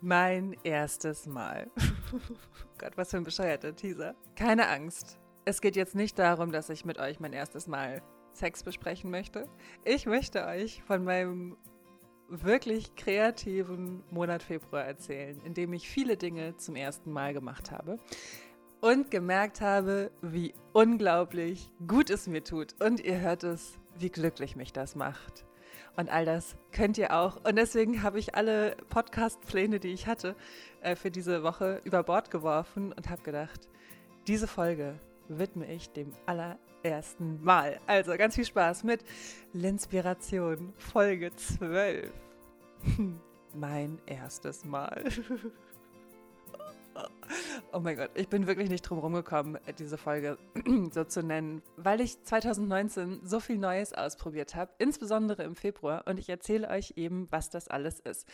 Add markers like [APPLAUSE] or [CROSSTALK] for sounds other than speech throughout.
Mein erstes Mal. [LAUGHS] Gott, was für ein bescheuerter Teaser. Keine Angst. Es geht jetzt nicht darum, dass ich mit euch mein erstes Mal Sex besprechen möchte. Ich möchte euch von meinem wirklich kreativen Monat Februar erzählen, in dem ich viele Dinge zum ersten Mal gemacht habe und gemerkt habe, wie unglaublich gut es mir tut. Und ihr hört es, wie glücklich mich das macht. Und all das könnt ihr auch. Und deswegen habe ich alle Podcast-Pläne, die ich hatte, äh, für diese Woche über Bord geworfen und habe gedacht, diese Folge widme ich dem allerersten Mal. Also ganz viel Spaß mit Linspiration, Folge 12. [LAUGHS] mein erstes Mal. [LAUGHS] [LAUGHS] Oh mein Gott, ich bin wirklich nicht drum rumgekommen, diese Folge [CLEARS THROAT] so zu nennen, weil ich 2019 so viel Neues ausprobiert habe, insbesondere im Februar. Und ich erzähle euch eben, was das alles ist.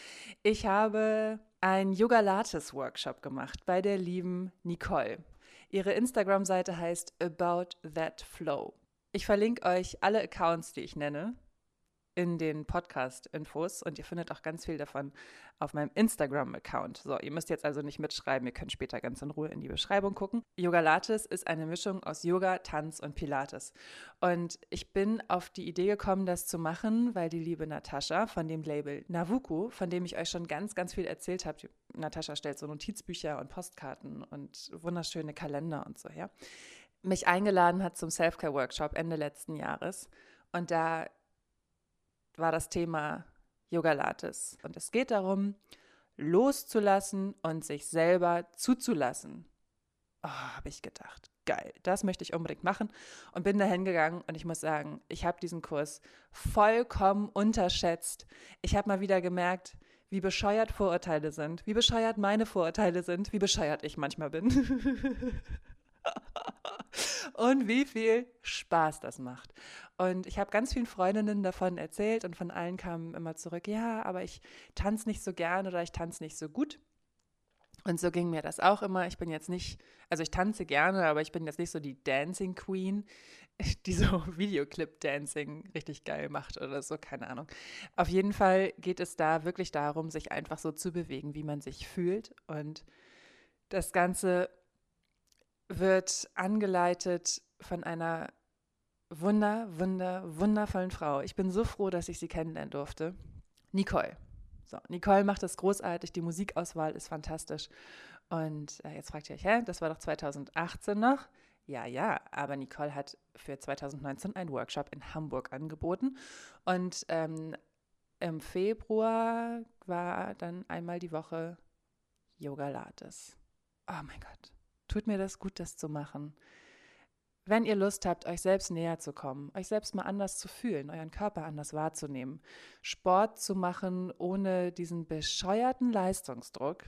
Ich habe einen Yoga Lattes Workshop gemacht bei der lieben Nicole. Ihre Instagram-Seite heißt About That Flow. Ich verlinke euch alle Accounts, die ich nenne, in den Podcast-Infos und ihr findet auch ganz viel davon auf meinem Instagram-Account. So, ihr müsst jetzt also nicht mitschreiben, ihr könnt später ganz in Ruhe in die Beschreibung gucken. Yoga Lattes ist eine Mischung aus Yoga, Tanz und Pilates. Und ich bin auf die Idee gekommen, das zu machen, weil die liebe Natascha von dem Label Navuku, von dem ich euch schon ganz, ganz viel erzählt habe, Natascha stellt so Notizbücher und Postkarten und wunderschöne Kalender und so her, mich eingeladen hat zum Selfcare-Workshop Ende letzten Jahres. Und da war das Thema Yoga Lattes. Und es geht darum, loszulassen und sich selber zuzulassen. Oh, habe ich gedacht. Geil, das möchte ich unbedingt machen und bin da hingegangen und ich muss sagen, ich habe diesen Kurs vollkommen unterschätzt. Ich habe mal wieder gemerkt, wie bescheuert Vorurteile sind, wie bescheuert meine Vorurteile sind, wie bescheuert ich manchmal bin. [LAUGHS] und wie viel Spaß das macht. Und ich habe ganz vielen Freundinnen davon erzählt und von allen kamen immer zurück, ja, aber ich tanze nicht so gern oder ich tanze nicht so gut. Und so ging mir das auch immer. Ich bin jetzt nicht, also ich tanze gerne, aber ich bin jetzt nicht so die Dancing Queen, [LAUGHS] die so Videoclip-Dancing richtig geil macht oder so, keine Ahnung. Auf jeden Fall geht es da wirklich darum, sich einfach so zu bewegen, wie man sich fühlt. Und das Ganze wird angeleitet von einer wunder, wunder, wundervollen Frau. Ich bin so froh, dass ich sie kennenlernen durfte. Nicole. So, Nicole macht das großartig, die Musikauswahl ist fantastisch. Und äh, jetzt fragt ihr euch, hä, das war doch 2018 noch? Ja, ja, aber Nicole hat für 2019 einen Workshop in Hamburg angeboten. Und ähm, im Februar war dann einmal die Woche Yoga Lattes. Oh mein Gott, tut mir das gut, das zu machen. Wenn ihr Lust habt, euch selbst näher zu kommen, euch selbst mal anders zu fühlen, euren Körper anders wahrzunehmen, Sport zu machen ohne diesen bescheuerten Leistungsdruck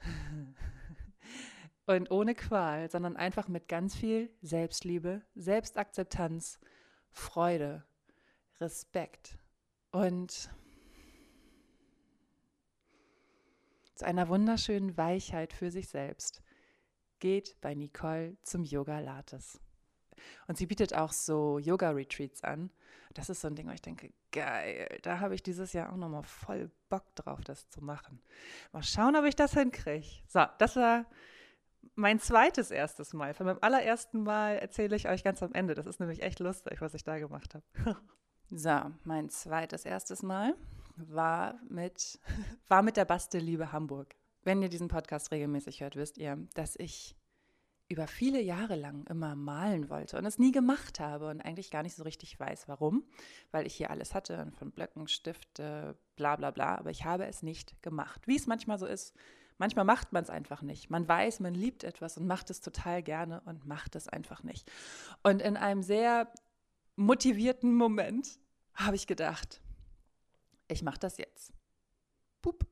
[LAUGHS] und ohne Qual, sondern einfach mit ganz viel Selbstliebe, Selbstakzeptanz, Freude, Respekt und zu einer wunderschönen Weichheit für sich selbst geht bei Nicole zum Yoga Lattes. Und sie bietet auch so Yoga-Retreats an. Das ist so ein Ding, wo ich denke, geil, da habe ich dieses Jahr auch nochmal voll Bock drauf, das zu machen. Mal schauen, ob ich das hinkriege. So, das war mein zweites erstes Mal. Von meinem allerersten Mal erzähle ich euch ganz am Ende. Das ist nämlich echt lustig, was ich da gemacht habe. [LAUGHS] so, mein zweites erstes Mal war mit, [LAUGHS] war mit der Bastelliebe Hamburg. Wenn ihr diesen Podcast regelmäßig hört, wisst ihr, dass ich über viele Jahre lang immer malen wollte und es nie gemacht habe und eigentlich gar nicht so richtig weiß, warum, weil ich hier alles hatte, von Blöcken, Stifte, bla bla bla, aber ich habe es nicht gemacht. Wie es manchmal so ist, manchmal macht man es einfach nicht. Man weiß, man liebt etwas und macht es total gerne und macht es einfach nicht. Und in einem sehr motivierten Moment habe ich gedacht, ich mache das jetzt. Pup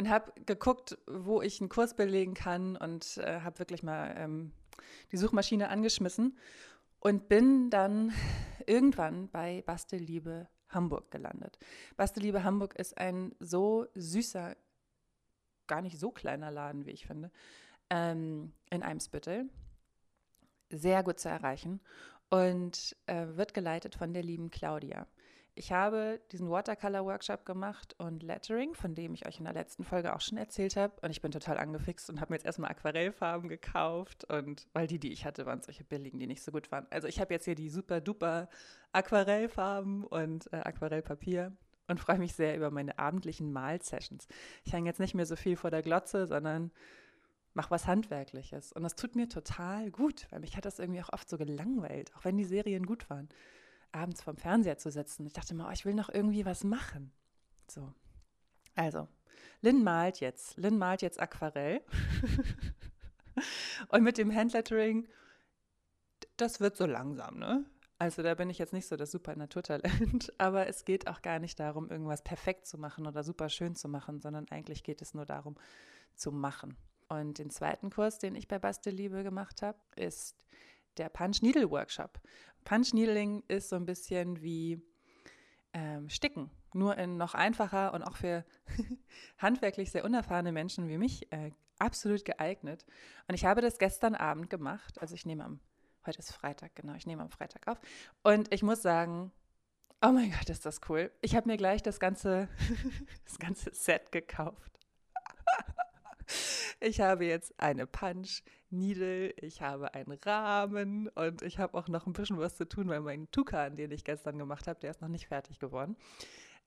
und habe geguckt, wo ich einen Kurs belegen kann und äh, habe wirklich mal ähm, die Suchmaschine angeschmissen und bin dann irgendwann bei Bastelliebe Hamburg gelandet. Bastelliebe Hamburg ist ein so süßer, gar nicht so kleiner Laden, wie ich finde, ähm, in Eimsbüttel. Sehr gut zu erreichen und äh, wird geleitet von der lieben Claudia. Ich habe diesen Watercolor-Workshop gemacht und Lettering, von dem ich euch in der letzten Folge auch schon erzählt habe. Und ich bin total angefixt und habe mir jetzt erstmal Aquarellfarben gekauft. Und weil die, die ich hatte, waren solche billigen, die nicht so gut waren. Also ich habe jetzt hier die super duper Aquarellfarben und äh, Aquarellpapier und freue mich sehr über meine abendlichen Malsessions. Ich hänge jetzt nicht mehr so viel vor der Glotze, sondern mache was Handwerkliches. Und das tut mir total gut, weil mich hat das irgendwie auch oft so gelangweilt, auch wenn die Serien gut waren abends vorm Fernseher zu sitzen. Ich dachte mir, oh, ich will noch irgendwie was machen. So. Also, Lynn malt jetzt. Lynn malt jetzt Aquarell. [LAUGHS] und mit dem Handlettering, das wird so langsam, ne? Also da bin ich jetzt nicht so das super Naturtalent, [LAUGHS] aber es geht auch gar nicht darum, irgendwas perfekt zu machen oder super schön zu machen, sondern eigentlich geht es nur darum, zu machen. Und den zweiten Kurs, den ich bei Bastelliebe gemacht habe, ist der Punch Needle Workshop. Punch Needling ist so ein bisschen wie ähm, Sticken, nur in noch einfacher und auch für [LAUGHS] handwerklich sehr unerfahrene Menschen wie mich äh, absolut geeignet. Und ich habe das gestern Abend gemacht. Also ich nehme am, heute ist Freitag, genau, ich nehme am Freitag auf. Und ich muss sagen, oh mein Gott, ist das cool. Ich habe mir gleich das ganze, [LAUGHS] das ganze Set gekauft. [LAUGHS] Ich habe jetzt eine Punch, Needle, ich habe einen Rahmen und ich habe auch noch ein bisschen was zu tun, weil mein Tukan, den ich gestern gemacht habe, der ist noch nicht fertig geworden.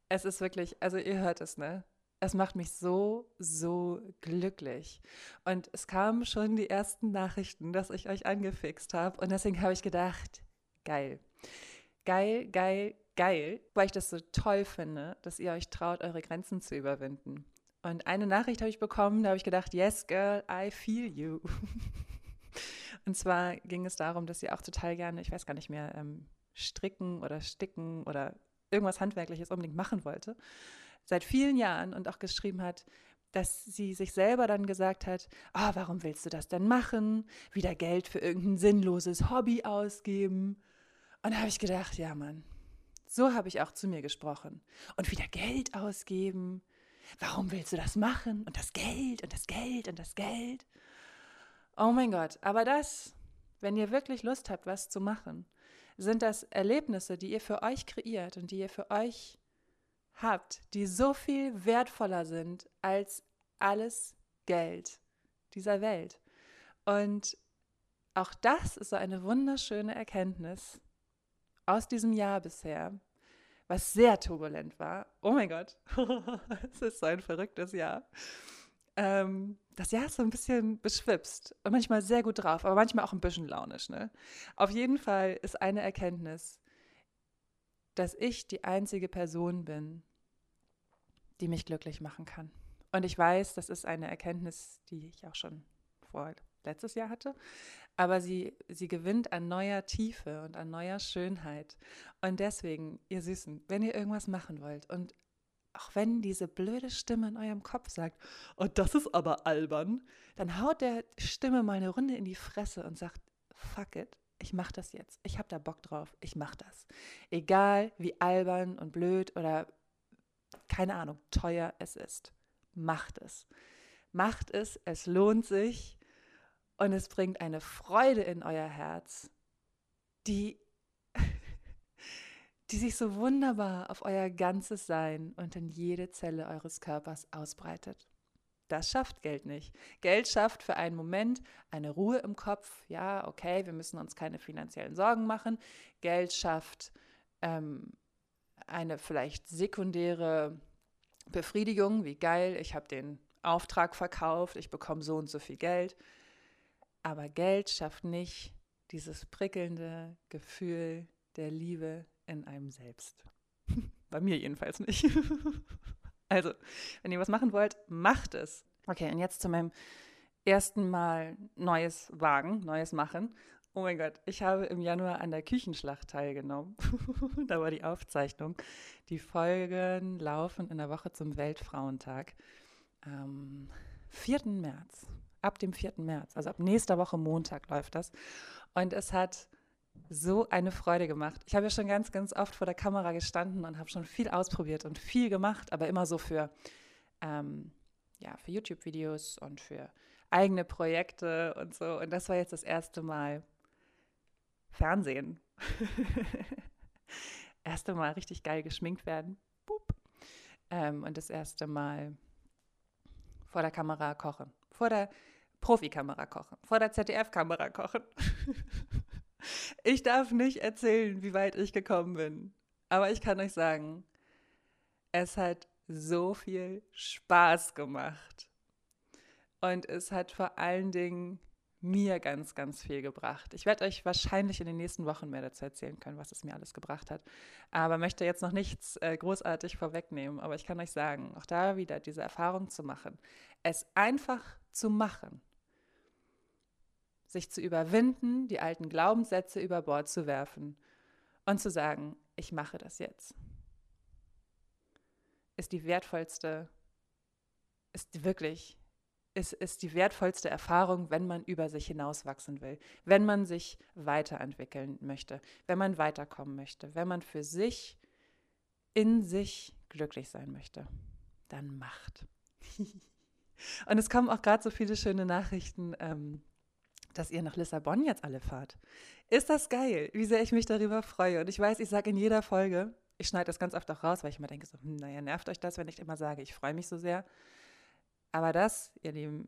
Es ist wirklich, also ihr hört es, ne? Es macht mich so, so glücklich. Und es kamen schon die ersten Nachrichten, dass ich euch angefixt habe. Und deswegen habe ich gedacht, geil. Geil, geil, geil, weil ich das so toll finde, dass ihr euch traut, eure Grenzen zu überwinden. Und eine Nachricht habe ich bekommen, da habe ich gedacht, yes, girl, I feel you. [LAUGHS] und zwar ging es darum, dass sie auch total gerne, ich weiß gar nicht mehr, ähm, stricken oder sticken oder irgendwas Handwerkliches unbedingt machen wollte. Seit vielen Jahren und auch geschrieben hat, dass sie sich selber dann gesagt hat, oh, warum willst du das denn machen? Wieder Geld für irgendein sinnloses Hobby ausgeben. Und da habe ich gedacht, ja Mann, so habe ich auch zu mir gesprochen. Und wieder Geld ausgeben warum willst du das machen? Und das Geld und das Geld und das Geld. Oh mein Gott, aber das, wenn ihr wirklich Lust habt, was zu machen, sind das Erlebnisse, die ihr für euch kreiert und die ihr für euch habt, die so viel wertvoller sind als alles Geld dieser Welt. Und auch das ist so eine wunderschöne Erkenntnis aus diesem Jahr bisher, was sehr turbulent war. Oh mein Gott, [LAUGHS] es ist so ein verrücktes Jahr. Ähm, das Jahr ist so ein bisschen beschwipst und manchmal sehr gut drauf, aber manchmal auch ein bisschen launisch. Ne? Auf jeden Fall ist eine Erkenntnis, dass ich die einzige Person bin, die mich glücklich machen kann. Und ich weiß, das ist eine Erkenntnis, die ich auch schon vor letztes Jahr hatte aber sie, sie gewinnt an neuer Tiefe und an neuer Schönheit. Und deswegen, ihr Süßen, wenn ihr irgendwas machen wollt und auch wenn diese blöde Stimme in eurem Kopf sagt, oh, das ist aber albern, dann haut der Stimme mal eine Runde in die Fresse und sagt, fuck it, ich mach das jetzt. Ich hab da Bock drauf, ich mach das. Egal wie albern und blöd oder keine Ahnung, teuer es ist. Macht es. Macht es, es lohnt sich und es bringt eine Freude in euer Herz, die, [LAUGHS] die sich so wunderbar auf euer ganzes Sein und in jede Zelle eures Körpers ausbreitet. Das schafft Geld nicht. Geld schafft für einen Moment eine Ruhe im Kopf. Ja, okay, wir müssen uns keine finanziellen Sorgen machen. Geld schafft ähm, eine vielleicht sekundäre Befriedigung, wie geil, ich habe den Auftrag verkauft, ich bekomme so und so viel Geld. Aber Geld schafft nicht dieses prickelnde Gefühl der Liebe in einem selbst. [LAUGHS] Bei mir jedenfalls nicht. [LAUGHS] also, wenn ihr was machen wollt, macht es. Okay, und jetzt zu meinem ersten Mal neues Wagen, neues Machen. Oh mein Gott, ich habe im Januar an der Küchenschlacht teilgenommen. [LAUGHS] da war die Aufzeichnung. Die Folgen laufen in der Woche zum Weltfrauentag. Am 4. März ab dem 4. März, also ab nächster Woche Montag läuft das. Und es hat so eine Freude gemacht. Ich habe ja schon ganz, ganz oft vor der Kamera gestanden und habe schon viel ausprobiert und viel gemacht, aber immer so für, ähm, ja, für YouTube-Videos und für eigene Projekte und so. Und das war jetzt das erste Mal Fernsehen. [LAUGHS] erste Mal richtig geil geschminkt werden. Ähm, und das erste Mal vor der Kamera kochen. Vor der Profikamera kochen. Vor der ZDF-Kamera kochen. [LAUGHS] ich darf nicht erzählen, wie weit ich gekommen bin. Aber ich kann euch sagen, es hat so viel Spaß gemacht. Und es hat vor allen Dingen mir ganz, ganz viel gebracht. Ich werde euch wahrscheinlich in den nächsten Wochen mehr dazu erzählen können, was es mir alles gebracht hat. Aber möchte jetzt noch nichts äh, großartig vorwegnehmen. Aber ich kann euch sagen, auch da wieder diese Erfahrung zu machen, es einfach zu machen, sich zu überwinden, die alten Glaubenssätze über Bord zu werfen und zu sagen, ich mache das jetzt, ist die wertvollste, ist wirklich ist, ist die wertvollste Erfahrung, wenn man über sich hinauswachsen will, wenn man sich weiterentwickeln möchte, wenn man weiterkommen möchte, wenn man für sich in sich glücklich sein möchte. Dann macht. [LAUGHS] Und es kommen auch gerade so viele schöne Nachrichten, ähm, dass ihr nach Lissabon jetzt alle fahrt. Ist das geil, wie sehr ich mich darüber freue. Und ich weiß, ich sage in jeder Folge, ich schneide das ganz oft auch raus, weil ich immer denke, so, hm, naja, nervt euch das, wenn ich immer sage, ich freue mich so sehr. Aber das, ihr Lieben,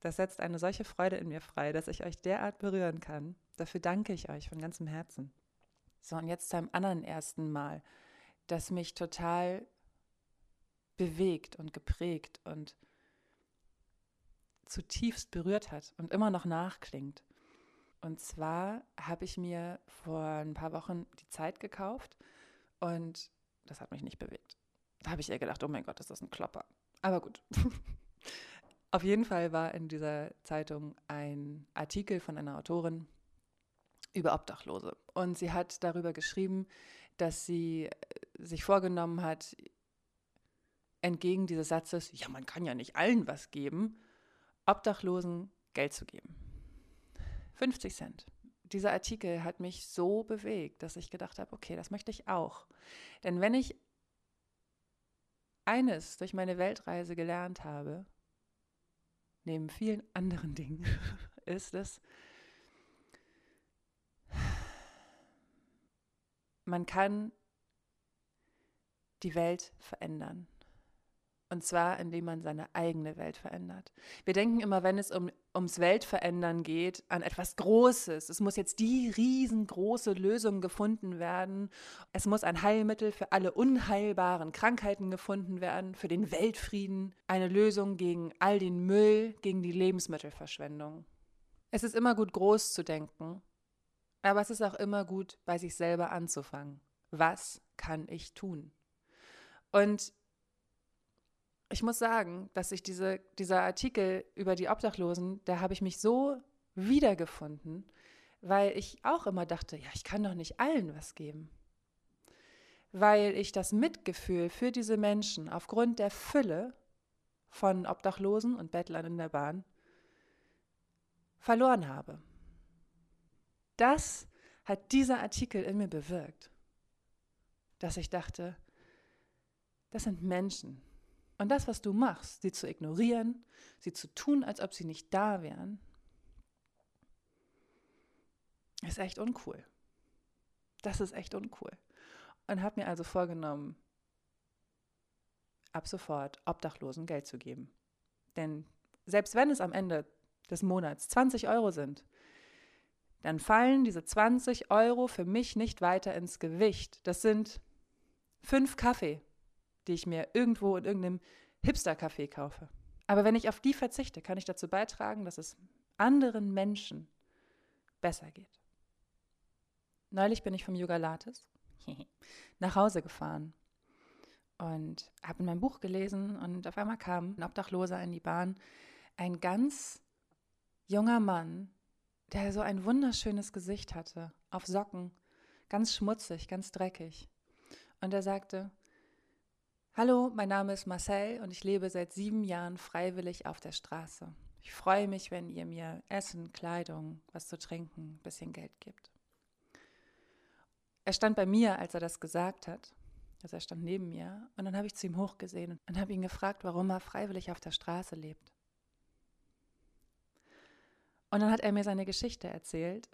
das setzt eine solche Freude in mir frei, dass ich euch derart berühren kann. Dafür danke ich euch von ganzem Herzen. So, und jetzt zu einem anderen ersten Mal, das mich total bewegt und geprägt und zutiefst berührt hat und immer noch nachklingt. Und zwar habe ich mir vor ein paar Wochen die Zeit gekauft und das hat mich nicht bewegt. Da habe ich eher gedacht, oh mein Gott, ist das ein Klopper. Aber gut. [LAUGHS] Auf jeden Fall war in dieser Zeitung ein Artikel von einer Autorin über Obdachlose. Und sie hat darüber geschrieben, dass sie äh, sich vorgenommen hat, entgegen dieses Satzes, ja, man kann ja nicht allen was geben, Obdachlosen Geld zu geben. 50 Cent. Dieser Artikel hat mich so bewegt, dass ich gedacht habe, okay, das möchte ich auch. Denn wenn ich eines durch meine Weltreise gelernt habe, neben vielen anderen Dingen, [LAUGHS] ist es, man kann die Welt verändern. Und zwar, indem man seine eigene Welt verändert. Wir denken immer, wenn es um, ums Weltverändern geht, an etwas Großes. Es muss jetzt die riesengroße Lösung gefunden werden. Es muss ein Heilmittel für alle unheilbaren Krankheiten gefunden werden, für den Weltfrieden, eine Lösung gegen all den Müll, gegen die Lebensmittelverschwendung. Es ist immer gut, groß zu denken, aber es ist auch immer gut, bei sich selber anzufangen. Was kann ich tun? Und ich muss sagen, dass ich diese, dieser Artikel über die Obdachlosen, da habe ich mich so wiedergefunden, weil ich auch immer dachte, ja, ich kann doch nicht allen was geben. Weil ich das Mitgefühl für diese Menschen aufgrund der Fülle von Obdachlosen und Bettlern in der Bahn verloren habe. Das hat dieser Artikel in mir bewirkt, dass ich dachte, das sind Menschen, und das, was du machst, sie zu ignorieren, sie zu tun, als ob sie nicht da wären, ist echt uncool. Das ist echt uncool. Und habe mir also vorgenommen, ab sofort Obdachlosen Geld zu geben. Denn selbst wenn es am Ende des Monats 20 Euro sind, dann fallen diese 20 Euro für mich nicht weiter ins Gewicht. Das sind fünf Kaffee, die ich mir irgendwo in irgendeinem Hipster-Café kaufe. Aber wenn ich auf die verzichte, kann ich dazu beitragen, dass es anderen Menschen besser geht. Neulich bin ich vom Yoga Lattes [LAUGHS] nach Hause gefahren und habe in meinem Buch gelesen und auf einmal kam ein Obdachloser in die Bahn, ein ganz junger Mann, der so ein wunderschönes Gesicht hatte, auf Socken, ganz schmutzig, ganz dreckig. Und er sagte, Hallo, mein Name ist Marcel und ich lebe seit sieben Jahren freiwillig auf der Straße. Ich freue mich, wenn ihr mir Essen, Kleidung, was zu trinken, ein bisschen Geld gibt. Er stand bei mir, als er das gesagt hat. Also er stand neben mir und dann habe ich zu ihm hochgesehen und habe ihn gefragt, warum er freiwillig auf der Straße lebt. Und dann hat er mir seine Geschichte erzählt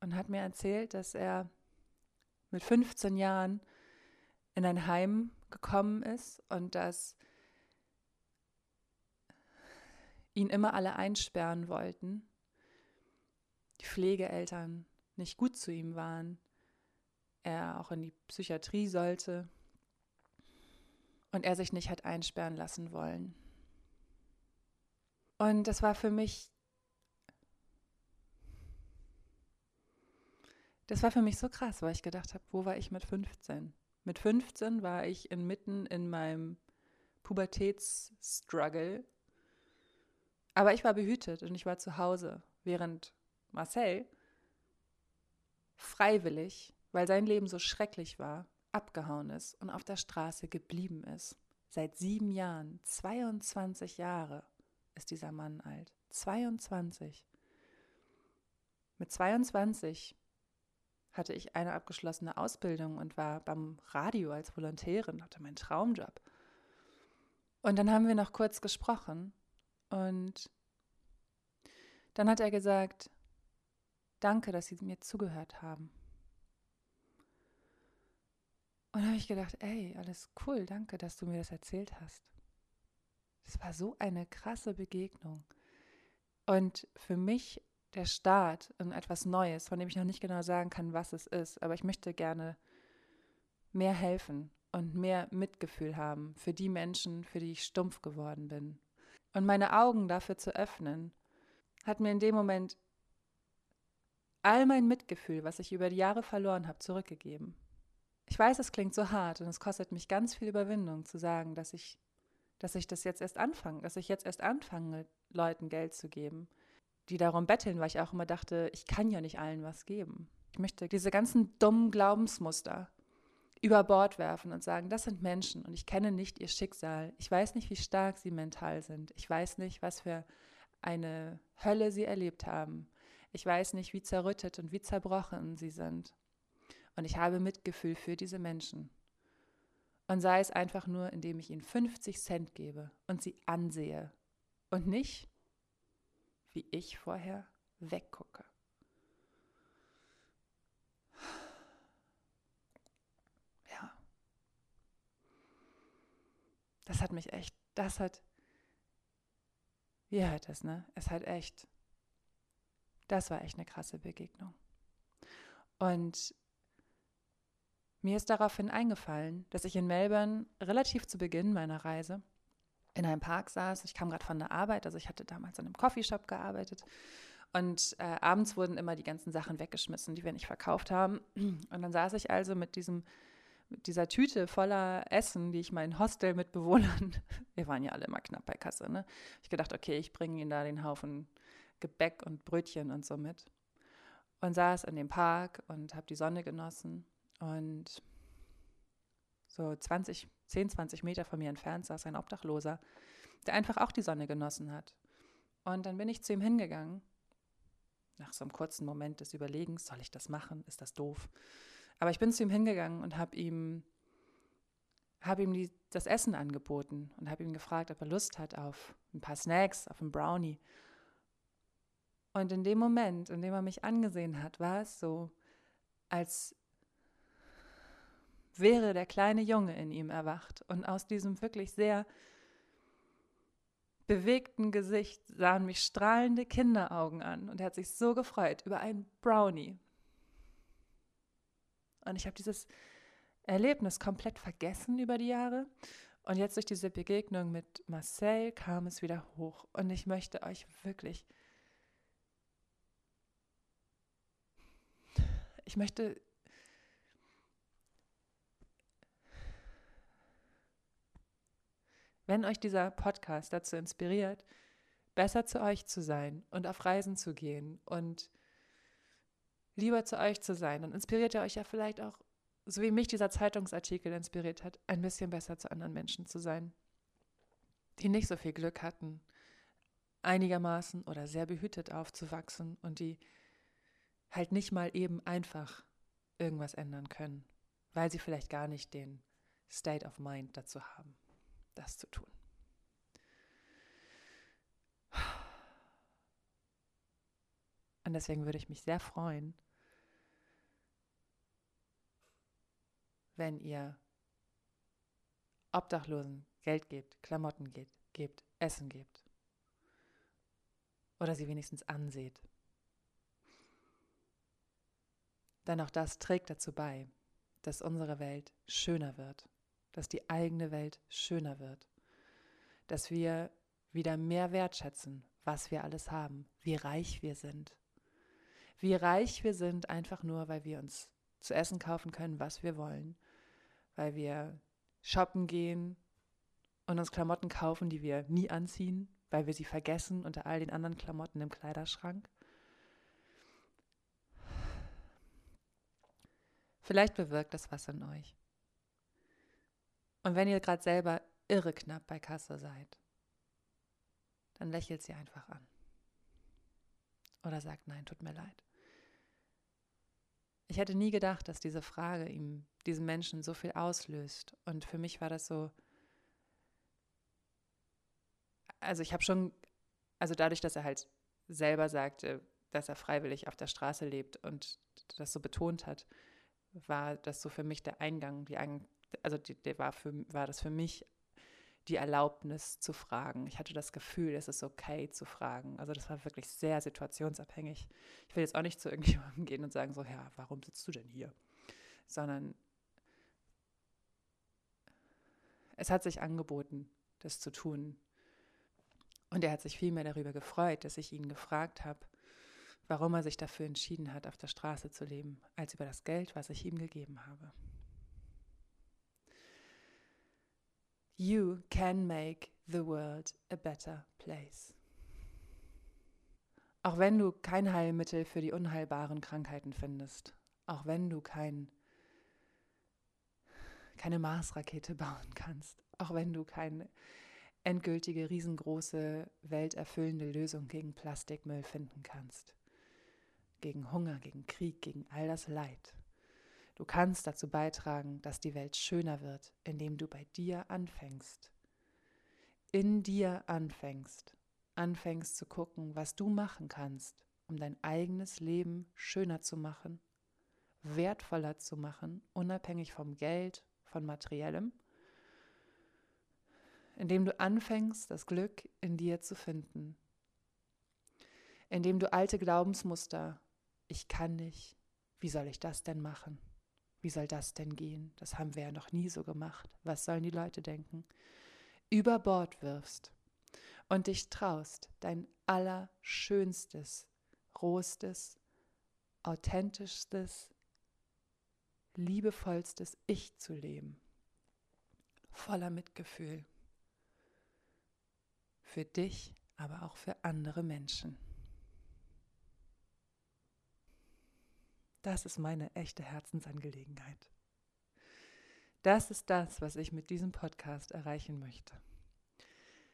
und hat mir erzählt, dass er mit 15 Jahren in ein Heim gekommen ist und dass ihn immer alle einsperren wollten, die Pflegeeltern nicht gut zu ihm waren, er auch in die Psychiatrie sollte und er sich nicht hat einsperren lassen wollen. Und das war für mich, das war für mich so krass, weil ich gedacht habe, wo war ich mit 15? Mit 15 war ich inmitten in meinem Pubertätsstruggle. Aber ich war behütet und ich war zu Hause, während Marcel freiwillig, weil sein Leben so schrecklich war, abgehauen ist und auf der Straße geblieben ist. Seit sieben Jahren, 22 Jahre ist dieser Mann alt. 22. Mit 22 hatte ich eine abgeschlossene Ausbildung und war beim Radio als Volontärin, hatte meinen Traumjob. Und dann haben wir noch kurz gesprochen und dann hat er gesagt, danke, dass Sie mir zugehört haben. Und habe ich gedacht, ey, alles cool, danke, dass du mir das erzählt hast. Es war so eine krasse Begegnung. Und für mich der Start in etwas Neues, von dem ich noch nicht genau sagen kann, was es ist, aber ich möchte gerne mehr helfen und mehr Mitgefühl haben für die Menschen, für die ich stumpf geworden bin. Und meine Augen dafür zu öffnen, hat mir in dem Moment all mein Mitgefühl, was ich über die Jahre verloren habe, zurückgegeben. Ich weiß, es klingt so hart und es kostet mich ganz viel Überwindung zu sagen, dass ich dass ich das jetzt erst anfange, dass ich jetzt erst anfange, Leuten Geld zu geben, die darum betteln, weil ich auch immer dachte, ich kann ja nicht allen was geben. Ich möchte diese ganzen dummen Glaubensmuster über Bord werfen und sagen, das sind Menschen und ich kenne nicht ihr Schicksal. Ich weiß nicht, wie stark sie mental sind. Ich weiß nicht, was für eine Hölle sie erlebt haben. Ich weiß nicht, wie zerrüttet und wie zerbrochen sie sind. Und ich habe Mitgefühl für diese Menschen. Und sei es einfach nur, indem ich ihnen 50 Cent gebe und sie ansehe und nicht, wie ich vorher weggucke. Ja. Das hat mich echt, das hat, wie hört das, ne? Es hat echt, das war echt eine krasse Begegnung. Und mir ist daraufhin eingefallen, dass ich in Melbourne relativ zu Beginn meiner Reise in einem Park saß. Ich kam gerade von der Arbeit, also ich hatte damals in einem Coffeeshop gearbeitet. Und äh, abends wurden immer die ganzen Sachen weggeschmissen, die wir nicht verkauft haben. Und dann saß ich also mit diesem mit dieser Tüte voller Essen, die ich meinen Hostelmitbewohnern, [LAUGHS] wir waren ja alle immer knapp bei Kasse, ne? Ich gedacht, okay, ich bringe ihnen da den Haufen Gebäck und Brötchen und so mit. Und saß in dem Park und habe die Sonne genossen und so 20, 10, 20 Meter von mir entfernt saß ein Obdachloser, der einfach auch die Sonne genossen hat. Und dann bin ich zu ihm hingegangen, nach so einem kurzen Moment des Überlegens, soll ich das machen? Ist das doof? Aber ich bin zu ihm hingegangen und habe ihm, hab ihm die, das Essen angeboten und habe ihm gefragt, ob er Lust hat auf ein paar Snacks, auf einen Brownie. Und in dem Moment, in dem er mich angesehen hat, war es so, als wäre der kleine Junge in ihm erwacht. Und aus diesem wirklich sehr bewegten Gesicht sahen mich strahlende Kinderaugen an und er hat sich so gefreut über einen Brownie. Und ich habe dieses Erlebnis komplett vergessen über die Jahre. Und jetzt durch diese Begegnung mit Marcel kam es wieder hoch. Und ich möchte euch wirklich, ich möchte Wenn euch dieser Podcast dazu inspiriert, besser zu euch zu sein und auf Reisen zu gehen und lieber zu euch zu sein, dann inspiriert er euch ja vielleicht auch, so wie mich dieser Zeitungsartikel inspiriert hat, ein bisschen besser zu anderen Menschen zu sein, die nicht so viel Glück hatten, einigermaßen oder sehr behütet aufzuwachsen und die halt nicht mal eben einfach irgendwas ändern können, weil sie vielleicht gar nicht den State of Mind dazu haben das zu tun. Und deswegen würde ich mich sehr freuen, wenn ihr Obdachlosen Geld gebt, Klamotten gebt, gebt, Essen gebt. Oder sie wenigstens anseht. Denn auch das trägt dazu bei, dass unsere Welt schöner wird, dass die eigene Welt schöner wird, dass wir wieder mehr wertschätzen, was wir alles haben, wie reich wir sind. Wie reich wir sind, einfach nur, weil wir uns zu essen kaufen können, was wir wollen, weil wir shoppen gehen und uns Klamotten kaufen, die wir nie anziehen, weil wir sie vergessen unter all den anderen Klamotten im Kleiderschrank. Vielleicht bewirkt das was in euch. Und wenn ihr gerade selber irre knapp bei Kasse seid, dann lächelt sie einfach an. Oder sagt, nein, tut mir leid. Ich hätte nie gedacht, dass diese Frage ihm, diesem Menschen so viel auslöst. Und für mich war das so, also ich habe schon, also dadurch, dass er halt selber sagte, dass er freiwillig auf der Straße lebt und das so betont hat, war das so für mich der Eingang, die also die, der war, für, war das für mich die Erlaubnis zu fragen. Ich hatte das Gefühl, es ist okay zu fragen. Also das war wirklich sehr situationsabhängig. Ich will jetzt auch nicht zu irgendjemandem gehen und sagen so, ja, warum sitzt du denn hier? Sondern es hat sich angeboten, das zu tun. Und er hat sich vielmehr darüber gefreut, dass ich ihn gefragt habe, warum er sich dafür entschieden hat, auf der Straße zu leben, als über das Geld, was ich ihm gegeben habe. You can make the world a better place. Auch wenn du kein Heilmittel für die unheilbaren Krankheiten findest, auch wenn du kein, keine Marsrakete bauen kannst, auch wenn du keine endgültige, riesengroße, welterfüllende Lösung gegen Plastikmüll finden kannst, gegen Hunger, gegen Krieg, gegen all das Leid, Du kannst dazu beitragen, dass die Welt schöner wird, indem du bei dir anfängst. In dir anfängst. Anfängst zu gucken, was du machen kannst, um dein eigenes Leben schöner zu machen, wertvoller zu machen, unabhängig vom Geld, von materiellem, indem du anfängst, das Glück in dir zu finden, indem du alte Glaubensmuster, ich kann nicht, wie soll ich das denn machen? Wie soll das denn gehen? Das haben wir ja noch nie so gemacht. Was sollen die Leute denken? Über Bord wirfst und dich traust, dein allerschönstes, rohstes, authentischstes, liebevollstes Ich zu leben. Voller Mitgefühl. Für dich, aber auch für andere Menschen. Das ist meine echte Herzensangelegenheit. Das ist das, was ich mit diesem Podcast erreichen möchte.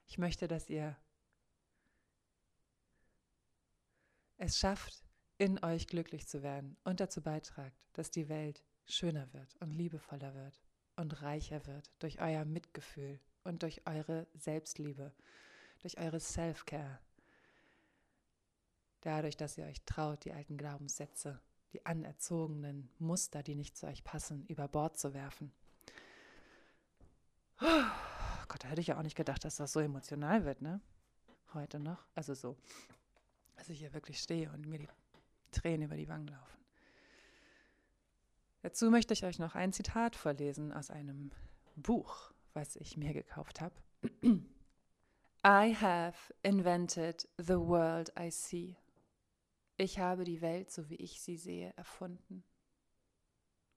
Ich möchte, dass ihr es schafft, in euch glücklich zu werden und dazu beitragt, dass die Welt schöner wird und liebevoller wird und reicher wird durch euer Mitgefühl und durch eure Selbstliebe, durch eure Self-Care. Dadurch, dass ihr euch traut, die alten Glaubenssätze die anerzogenen Muster, die nicht zu euch passen, über Bord zu werfen. Oh Gott, da hätte ich ja auch nicht gedacht, dass das so emotional wird, ne? Heute noch. Also so, dass ich hier wirklich stehe und mir die Tränen über die Wangen laufen. Dazu möchte ich euch noch ein Zitat vorlesen aus einem Buch, was ich mir gekauft habe. [CLEARS THROAT] I have invented the world I see. Ich habe die Welt, so wie ich sie sehe, erfunden,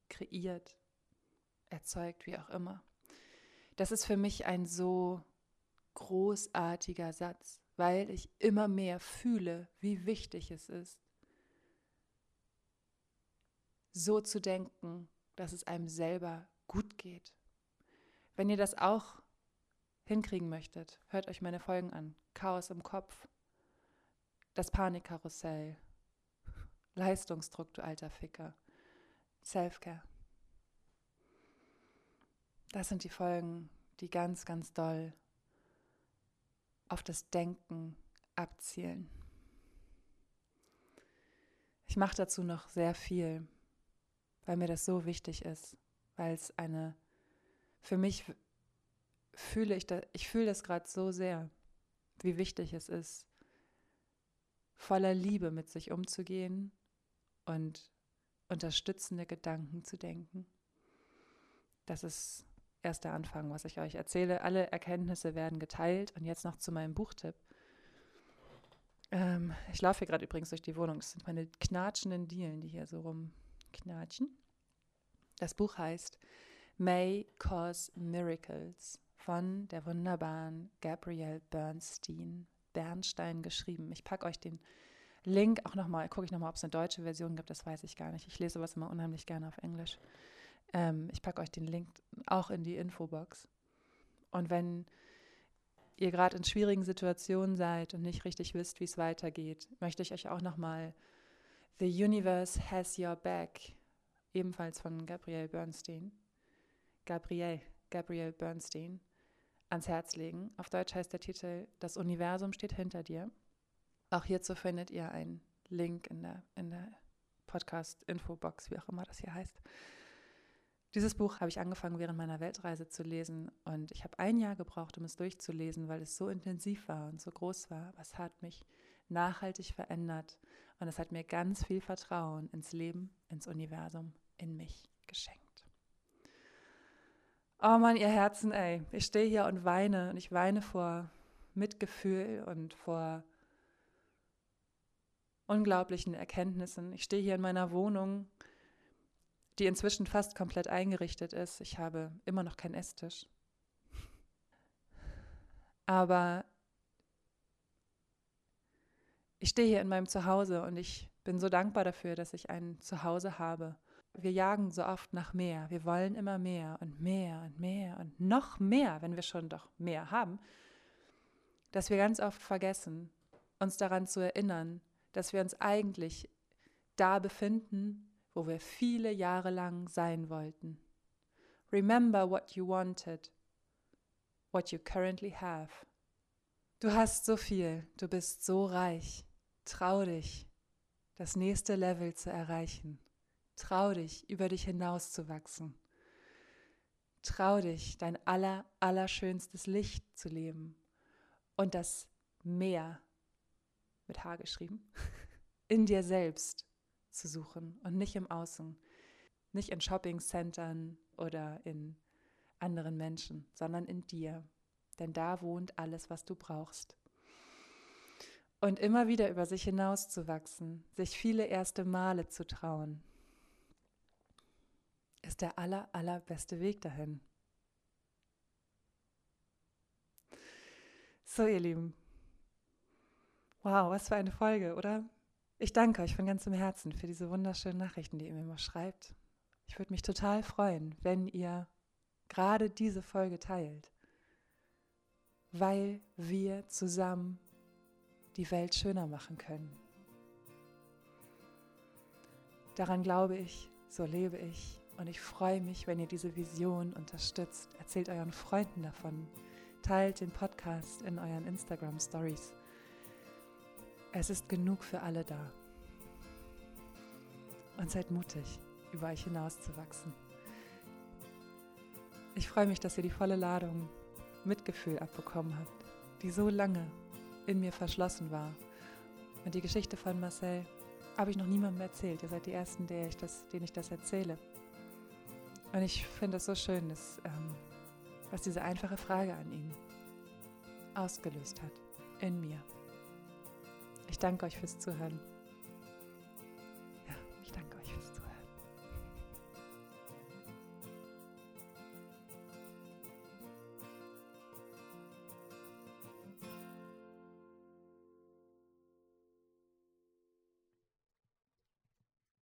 kreiert, erzeugt, wie auch immer. Das ist für mich ein so großartiger Satz, weil ich immer mehr fühle, wie wichtig es ist, so zu denken, dass es einem selber gut geht. Wenn ihr das auch hinkriegen möchtet, hört euch meine Folgen an. Chaos im Kopf, das Panikkarussell, Leistungsdruck, du alter Ficker. Selfcare. Das sind die Folgen, die ganz, ganz doll auf das Denken abzielen. Ich mache dazu noch sehr viel, weil mir das so wichtig ist, weil es eine, für mich fühle ich, da, ich fühle das gerade so sehr, wie wichtig es ist, voller Liebe mit sich umzugehen und unterstützende Gedanken zu denken. Das ist erst der Anfang, was ich euch erzähle. Alle Erkenntnisse werden geteilt und jetzt noch zu meinem Buchtipp. Ähm, ich laufe hier gerade übrigens durch die Wohnung. Es sind meine knatschenden Dielen, die hier so rumknatschen. Das Buch heißt May Cause Miracles von der wunderbaren Gabrielle Bernstein. Bernstein geschrieben. Ich packe euch den Link auch nochmal, gucke ich nochmal, ob es eine deutsche Version gibt, das weiß ich gar nicht. Ich lese was immer unheimlich gerne auf Englisch. Ähm, ich packe euch den Link auch in die Infobox. Und wenn ihr gerade in schwierigen Situationen seid und nicht richtig wisst, wie es weitergeht, möchte ich euch auch nochmal The Universe Has Your Back, ebenfalls von Gabrielle Bernstein, Gabrielle, Gabrielle Bernstein, ans Herz legen. Auf Deutsch heißt der Titel Das Universum steht hinter dir. Auch hierzu findet ihr einen Link in der, in der Podcast-Infobox, wie auch immer das hier heißt. Dieses Buch habe ich angefangen während meiner Weltreise zu lesen und ich habe ein Jahr gebraucht, um es durchzulesen, weil es so intensiv war und so groß war. Es hat mich nachhaltig verändert und es hat mir ganz viel Vertrauen ins Leben, ins Universum, in mich geschenkt. Oh Mann, ihr Herzen, ey, ich stehe hier und weine und ich weine vor Mitgefühl und vor unglaublichen Erkenntnissen. Ich stehe hier in meiner Wohnung die inzwischen fast komplett eingerichtet ist. Ich habe immer noch keinen Esstisch. Aber ich stehe hier in meinem Zuhause und ich bin so dankbar dafür, dass ich ein Zuhause habe. Wir jagen so oft nach mehr. Wir wollen immer mehr und mehr und mehr und noch mehr, wenn wir schon doch mehr haben, dass wir ganz oft vergessen, uns daran zu erinnern, dass wir uns eigentlich da befinden, wo wir viele Jahre lang sein wollten. Remember what you wanted, what you currently have. Du hast so viel, du bist so reich. Trau dich, das nächste Level zu erreichen. Trau dich, über dich hinauszuwachsen. Trau dich, dein aller, allerschönstes Licht zu leben und das Meer, mit H geschrieben, [LAUGHS] in dir selbst zu suchen und nicht im Außen, nicht in Shoppingcentern oder in anderen Menschen, sondern in dir. Denn da wohnt alles, was du brauchst. Und immer wieder über sich hinauszuwachsen, sich viele erste Male zu trauen, ist der aller, allerbeste Weg dahin. So, ihr Lieben. Wow, was für eine Folge, oder? Ich danke euch von ganzem Herzen für diese wunderschönen Nachrichten, die ihr mir immer schreibt. Ich würde mich total freuen, wenn ihr gerade diese Folge teilt, weil wir zusammen die Welt schöner machen können. Daran glaube ich, so lebe ich und ich freue mich, wenn ihr diese Vision unterstützt. Erzählt euren Freunden davon, teilt den Podcast in euren Instagram Stories es ist genug für alle da. Und seid mutig, über euch hinauszuwachsen. Ich freue mich, dass ihr die volle Ladung Mitgefühl abbekommen habt, die so lange in mir verschlossen war. Und die Geschichte von Marcel habe ich noch niemandem erzählt. Ihr seid die Ersten, der ich das, denen ich das erzähle. Und ich finde es so schön, dass, ähm, was diese einfache Frage an ihn ausgelöst hat in mir. Ich danke euch fürs Zuhören.